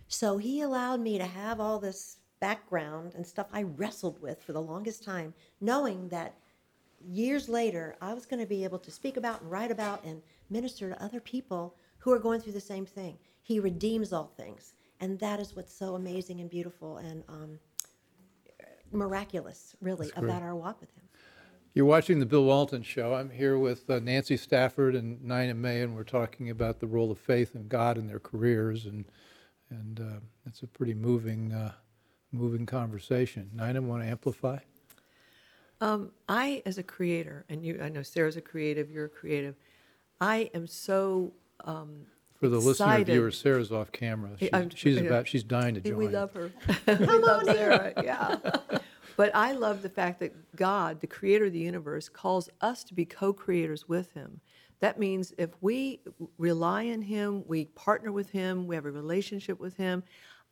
So He allowed me to have all this background and stuff I wrestled with for the longest time, knowing that years later I was going to be able to speak about and write about and minister to other people who are going through the same thing. He redeems all things, and that is what's so amazing and beautiful and um, miraculous, really, about our walk with Him. You're watching the Bill Walton Show. I'm here with uh, Nancy Stafford and Nina May, and we're talking about the role of faith and God in their careers, and and uh, it's a pretty moving, uh, moving conversation. Nina, want to amplify? Um, I, as a creator, and you, I know Sarah's a creative, you're a creative. I am so um, For the listener Excited. viewers, Sarah's off camera. She's, I'm- she's yeah. about she's dying to join. [laughs] We love her. we love Sarah. Yeah. But I love the fact that God, the creator of the universe, calls us to be co creators with Him. That means if we rely on Him, we partner with Him, we have a relationship with Him.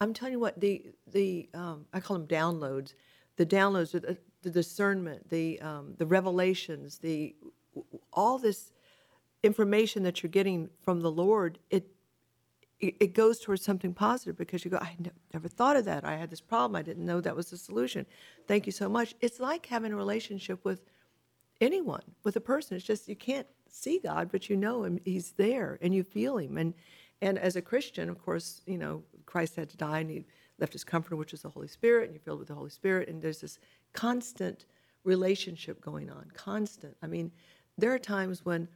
I'm telling you what, the, the um, I call them downloads, the downloads, the, the discernment, the, um, the revelations, the all this information that you're getting from the Lord, it it it goes towards something positive because you go, I never thought of that. I had this problem. I didn't know that was the solution. Thank you so much. It's like having a relationship with anyone, with a person. It's just you can't see God, but you know him. He's there, and you feel him. And and as a Christian, of course, you know Christ had to die, and he left his comforter, which is the Holy Spirit, and you're filled with the Holy Spirit. And there's this constant relationship going on. Constant. I mean, there are times when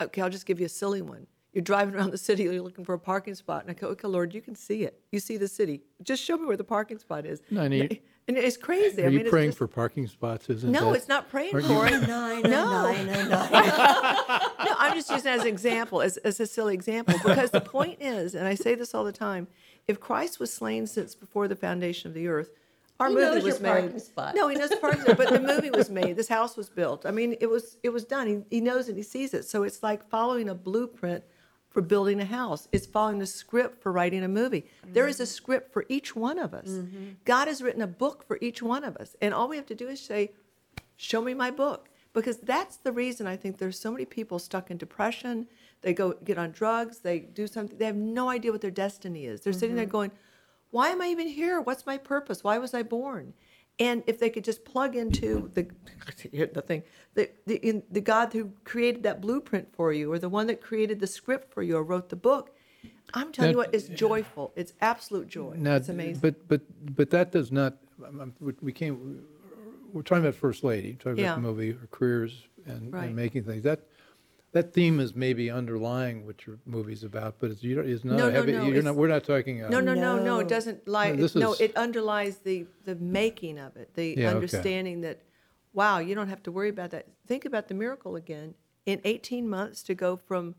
okay, I'll just give you a silly one. You're driving around the city, you're looking for a parking spot, and I go, okay, Lord, you can see it. You see the city. Just show me where the parking spot is. No, no, you- and it's crazy. Are I you mean, it's praying just- for parking spots? Isn't No, that- it's not praying aren't for you- it. Nine, No. nine, nine, nine. [laughs] no, I'm just using it as an example, as, as a silly example, because the point is, and I say this all the time, if Christ was slain since before the foundation of the earth, our He movie knows was your made. spot. No, he knows the parking spot, but the movie was made. This house was built. I mean, it was it was done. He, he knows it. He sees it. So it's like following a blueprint for building a house. It's following the script for writing a movie. There is a script for each one of us. Mm-hmm. God has written a book for each one of us, and all we have to do is say, show me my book. Because that's the reason i think there's so many people stuck in depression. They go get on drugs. They do something. They have no idea what their destiny is. They're sitting there mm-hmm. going why am i even here? What's my purpose? Why was i born and if they could just plug into the [laughs] the thing the the, in, the god who created that blueprint for you or the one that created the script for you or wrote the book i'm telling you what it's joyful it's absolute joy Now, it's amazing But, but, but that does not, I'm- I'm- we- we can't, we're talking about First Lady, talking Yeah. about the movie, her careers and, Right. and making things. That, that theme is maybe underlying what your movie's about, but it's, you don't, it's not No, a no, heavy, no, you're not, we're not talking. uh, No, no, no, no. No. It doesn't lie. No, this no, is- it underlies the the making of it, the Yeah, okay. understanding that, wow, you don't have to worry about that. Think about the miracle again. In 18 months to go from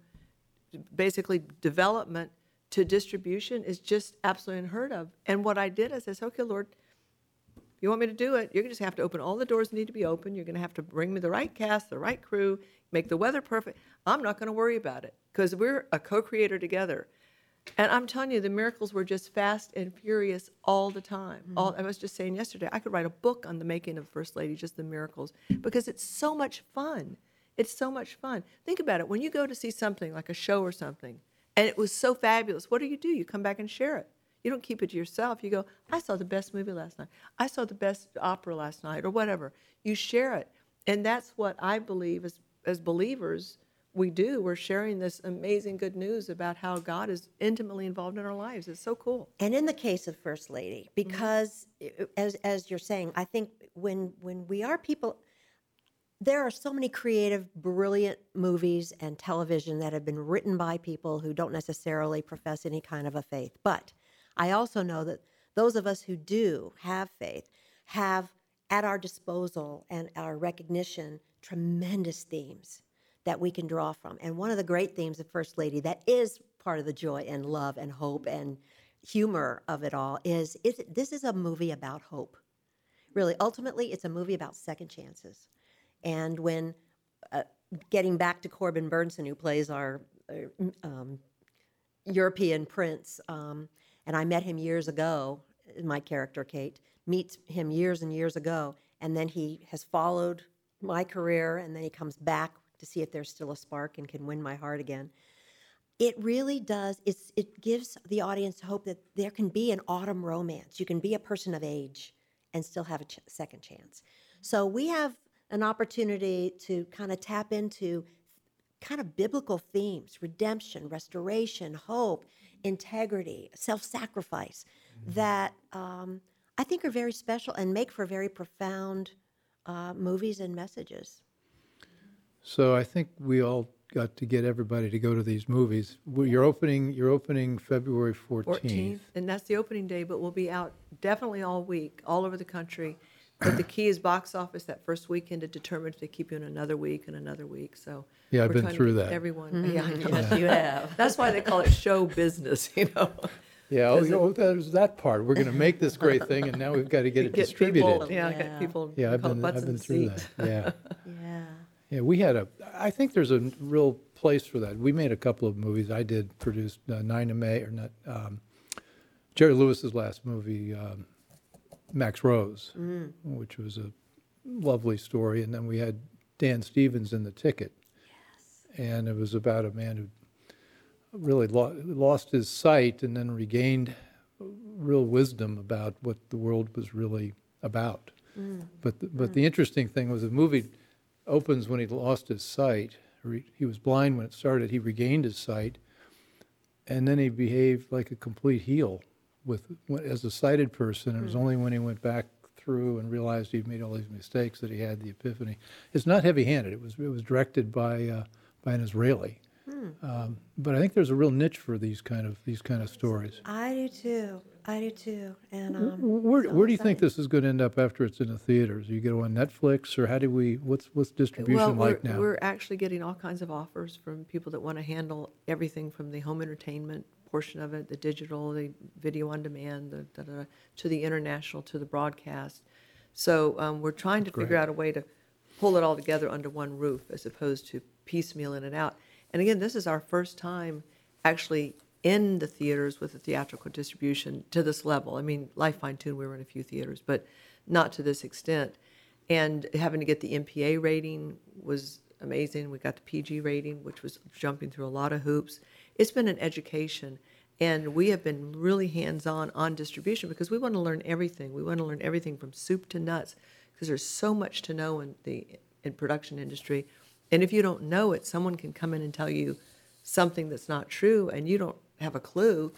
basically development to distribution is just absolutely unheard of. And what I did is I said, okay, Lord, you want me to do it? You're going to just have to open all the doors that need to be open. You're going to have to bring me the right cast, the right crew, make the weather perfect. I'm not going to worry about it because we're a co-creator together. And I'm telling you, the miracles were just fast and furious all the time. Mm-hmm. All I was just saying yesterday, I could write a book on the making of First Lady, just the miracles, because it's so much fun. It's so much fun. Think about it. When you go to see something like a show or something, and it was so fabulous, what do you do? You come back and share it. You don't keep it to yourself. You go, I saw the best movie last night. I saw the best opera last night, or whatever. You share it. And that's what I believe as, as believers we do. We're sharing this amazing good news about how God is intimately involved in our lives. It's so cool. And in the case of First Lady, because uh, as as you're saying, I think when when we are people, there are so many creative, brilliant movies and television that have been written by people who don't necessarily profess any kind of a faith. But I also know that those of us who do have faith have at our disposal and our recognition tremendous themes that we can draw from. And one of the great themes of First Lady that is part of the joy and love and hope and humor of it all is, is this is a movie about hope. Really, ultimately, it's a movie about second chances. And when uh, getting back to Corbin Bernsen, who plays our uh, um, European prince, um, and I met him years ago. Uh, my character Kate meets him years and years ago, and then he has followed my career, and then he comes back to see if there's still a spark and can win my heart again. It really does. It's, it gives the audience hope that there can be an autumn romance. You can be a person of age and still have a ch- second chance. So we have an opportunity to kind of tap into kind of biblical themes redemption, restoration, hope, integrity, self sacrifice that um, I think are very special and make for very profound uh, movies and messages. So I think we all got to get everybody to go to these movies. Well, You're opening, you're opening February 14th. 14th, and that's the opening day, but we'll be out definitely all week, all over the country. But the key is box office that first weekend to determine if they keep you in another week and another week. So Yeah, I've been trying to through that. Everyone, yeah, I know. Yes, you have. That's why they call it show business, [laughs] you know. Yeah, oh, oh, there's that part. We're going to make this great thing, and now we've got to get it [laughs] Get distributed. people, yeah, Yeah. get people. Yeah, I've been, I've been through seat. that. Yeah. [laughs] Yeah. Yeah, we had a. I think there's a real place for that. We made a couple of movies. I did produce uh, Nine of May, or not. Um, Jerry Lewis's last movie, um, Max Rose, mm-hmm. which was a lovely story, and then we had Dan Stevens in the ticket, and it was about a man who really lo- lost his sight and then regained real wisdom about what the world was really about. Mm. But the, but the mm. interesting thing was the movie opens when he lost his sight. He was blind when it started. He regained his sight, and then he behaved like a complete heel with as a sighted person. It was only when he went back through and realized he'd made all these mistakes that he had the epiphany. It's not heavy-handed. It was it was directed by uh, by an Israeli. Um, but I think there's a real niche for these kind of these kind of stories. I do too. I do too. And um, Where, so where do you think this is going to end up after it's in the theaters? You go on Netflix, or how do we? What's what's distribution we're, like now? we're actually getting all kinds of offers from people that want to handle everything from the home entertainment portion of it, the digital, the video on demand, the da, da, da, to the international, to the broadcast. So um, we're trying to figure great. out a way to pull it all together under one roof as opposed to piecemeal in and out. And again, this is our first time actually in the theaters with a theatrical distribution to this level. I mean, Life Fine Tune, we were in a few theaters, but not to this extent. And having to get the MPA rating was amazing. We got the PG rating, which was jumping through a lot of hoops. It's been an education. And we have been really hands on on distribution because we want to learn everything. We want to learn everything from soup to nuts because there's so much to know in the in production industry. And if you don't know it, someone can come in and tell you something that's not true and you don't have a clue.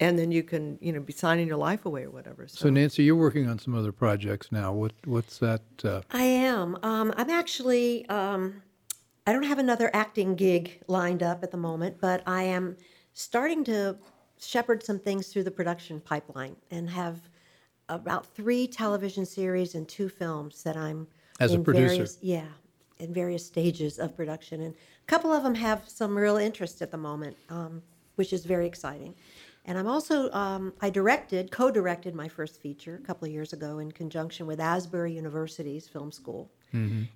And then you can, you know, be signing your life away or whatever. so Nancy, you're working on some other projects now. What what's that? Uh, I am. Um, I'm actually. Um, I don't have another acting gig lined up at the moment, but I am starting to shepherd some things through the production pipeline and have about three television series and two films that I'm As a in producer. Various, yeah, in various stages of production, and a couple of them have some real interest at the moment, um, which is very exciting. And I'm also um, I directed, co-directed my first feature a couple of years ago in conjunction with Asbury University's film school.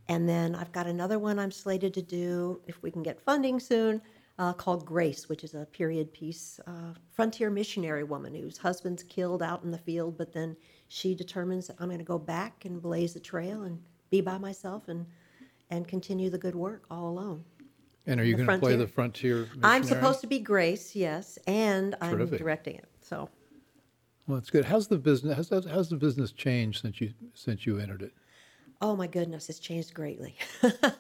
And then I've got another one I'm slated to do if we can get funding soon, uh, called Grace, which is a period piece, uh, frontier missionary woman whose husband's killed out in the field, but then she determines that I'm going to go back and blaze the trail and be by myself and and continue the good work all alone. and are you going to play the frontier? I'm supposed to be Grace, yes, and I'm directing it. So Well, that's good. How's the business? How's, how's the business changed since you since you entered it? Oh my goodness, it's changed greatly.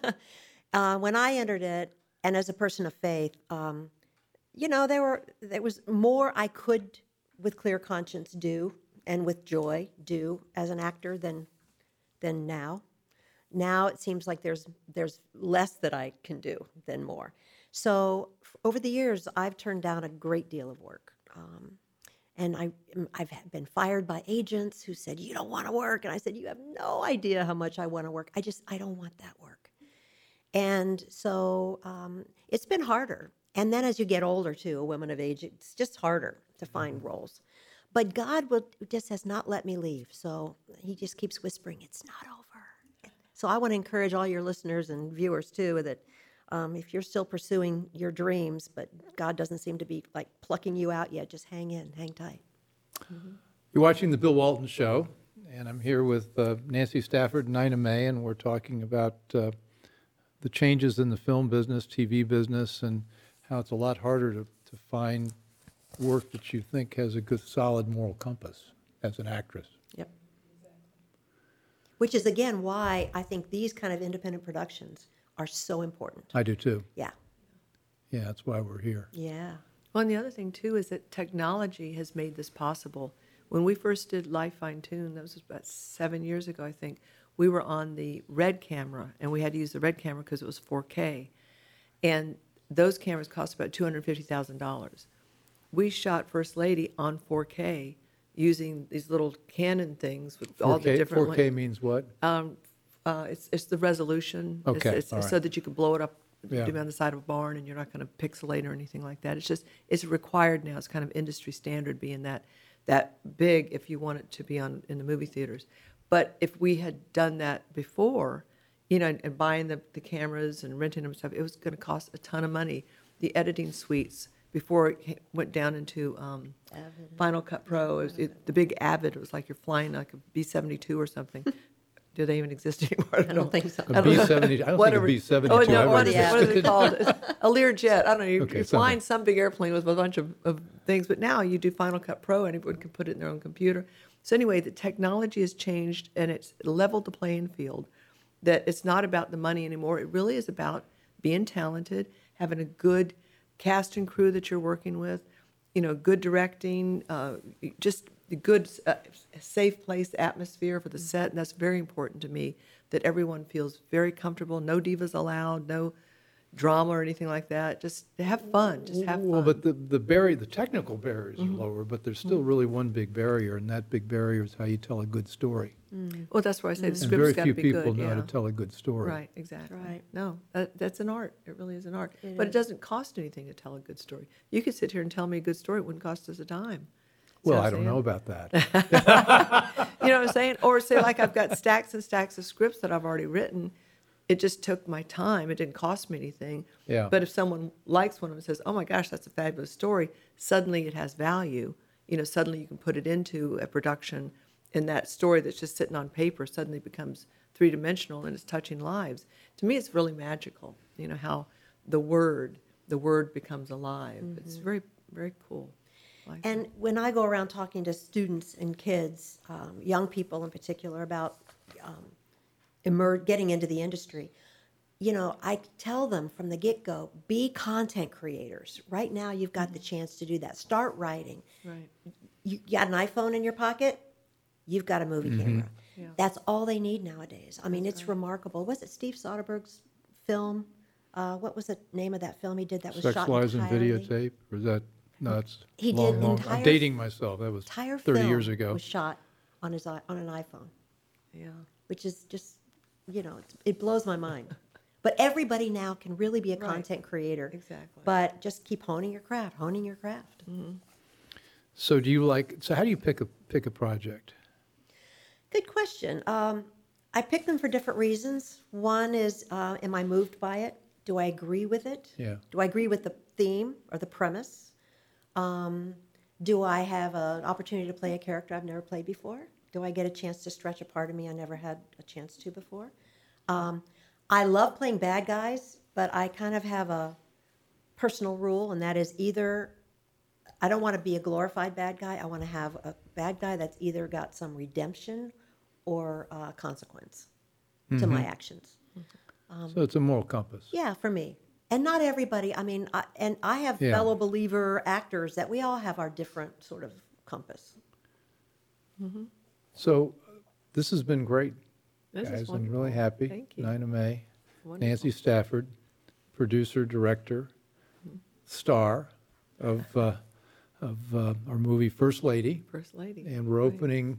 [laughs] uh, when I entered it, and as a person of faith, um, you know, there were there was more I could, with clear conscience, do and with joy do as an actor than than now. Now it seems like there's there's less that I can do than more. So over the years, I've turned down a great deal of work. Um, and I, I've been fired by agents who said, You don't want to work. And I said, You have no idea how much I want to work. I just, I don't want that work. And so um, it's been harder. And then as you get older, too, a woman of age, it's just harder to find roles. But God will, just has not let me leave. So he just keeps whispering, It's not over. So I want to encourage all your listeners and viewers too that um, if you're still pursuing your dreams, but God doesn't seem to be like plucking you out yet, just hang in, hang tight. You're watching The Bill Walton Show, and I'm here with uh, Nancy Stafford and Nina May, and we're talking about uh, the changes in the film business, TV business, and how it's a lot harder to, to find work that you think has a good, solid moral compass as an actress. Yep. Which is again why I think these kind of independent productions are so important. I do too. Yeah. Yeah, that's why we're here. Yeah. Well, and the other thing too is that technology has made this possible. When we first did Life Fine Tune, that was about seven years ago, I think. We were on the red camera, and we had to use the red camera because it was 4K, and those cameras cost about two hundred fifty thousand dollars. We shot First Lady on 4K using these little Canon things with all the 4K, different. 4K means what? Um, Uh, it's, it's the resolution. It's- Okay, It's, all so right. that you can blow it up, Yeah. do it on the side of a barn, and you're not going to pixelate or anything like that. It's just, it's required now. It's kind of industry standard being that, that big if you want it to be on, in the movie theaters. But if we had done that before, you know, and, and buying the, the cameras and renting them and stuff, it was going to cost a ton of money. The editing suites, before it ca- went down into um, Final Cut Pro, it was, it, the big Avid, it was like you're flying like a B 72 or something. [laughs] Do they even exist [laughs] anymore? I don't think so. A I don't know. B-70 I don't think a [laughs] Whatever. B-72 Oh, no, ever what is, it, what is it called? [laughs] a Learjet. I don't know. You're, Okay, you're flying some big airplane with a bunch of, of things, but now you do Final Cut Pro. Anyone can put it in their own computer. So anyway, the technology has changed and it's leveled the playing field. That it's not about the money anymore. It really is about being talented, having a good cast and crew that you're working with, you know, good directing, uh, just the good, uh, safe place atmosphere for the set, and that's very important to me. That everyone feels very comfortable. No divas allowed. No drama or anything like that. Just have fun. Just have fun. Well, but the, the barrier, the technical barriers Mm-hmm. are lower, but there's still really one big barrier, and that big barrier is how you tell a good story. well, that's why I say the script's got to be good. Very few be people good. know how to tell a good story. Right, exactly. Right. No, that, that's an art. It really is an art. It but is. it doesn't cost anything to tell a good story. You could sit here and tell me a good story. It wouldn't cost us a dime. See Well, I don't know about that. [laughs] You know what I'm saying? Or say like I've got [laughs] stacks and stacks of scripts that I've already written. It just took my time. It didn't cost me anything. Yeah. But if someone likes one of them and says, "Oh my gosh, that's a fabulous story," suddenly it has value. You know, suddenly you can put it into a production, and that story that's just sitting on paper suddenly becomes three dimensional and it's touching lives. To me, it's really magical. You know how the word, the word becomes alive. It's mm-hmm. very, very cool. I like And when I go around talking to students and kids, um, young people in particular, about um, emer- getting into the industry, you know, I tell them from the get go be content creators. Right now, you've got the chance to do that. Start writing. Right. You got an iPhone in your pocket, you've got a movie camera. Yeah. That's all they need nowadays. I mean, it's remarkable. Was it Steve Soderbergh's film? Uh, what was the name of that film he did that was Sex, shot lies, and entirely? videotape, or is that, no, it's He long, did long. entire- I'm dating myself. That was entire 30 film years ago. was shot on his on an iPhone, Yeah. which is just you know it's, it blows my mind. [laughs] But everybody now can really be a Right. content creator. Exactly. But just keep honing your craft, honing your craft. So do you like, so how do you pick a, pick a project? Good question. Um, I pick them for different reasons. One is, uh, am I moved by it? Do I agree with it? Yeah. Do I agree with the theme or the premise? Um, do I have an opportunity to play a character I've never played before? Do I get a chance to stretch a part of me I never had a chance to before? Um, I love playing bad guys, but I kind of have a personal rule, and that is either I don't want to be a glorified bad guy. I want to have a bad guy that's either got some redemption or uh, consequence to my actions. So it's a moral compass. Yeah, for me. And not everybody. I mean, I, and I have Yeah. fellow believer actors that we all have our different sort of compass. So uh, this has been great, This is guys. I'm really happy. Thank you. Nina May, Wonderful. Nancy Stafford, producer, director, star of, uh, of uh, our movie First Lady. First lady. And we're Right. opening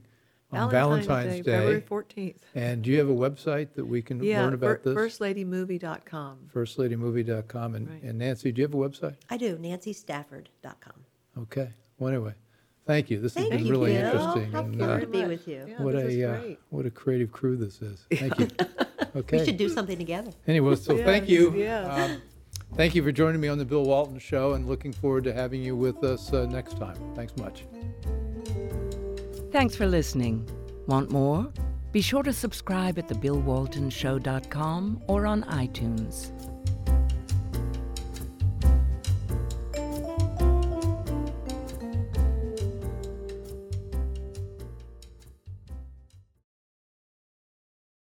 on Valentine's, Day, February 14th. And do you have a website that we can Yeah, learn about this? firstladymovie.com. Firstladymovie.com. And, Right. and Nancy, do you have a website? I do, nancystafford.com. Okay. Well, anyway, thank you. This has been really you. interesting. How and, uh, to be with you. Yeah, what this is a uh, what a creative crew this is. [laughs] Thank you. Okay. We should do something together. Anyway, so thank you. Um, thank you for joining me on the Bill Walton Show, and looking forward to having you with us uh, next time. Thanks much. Thanks for listening. Want more? Be sure to subscribe at thebillwaltonshow.com or on iTunes.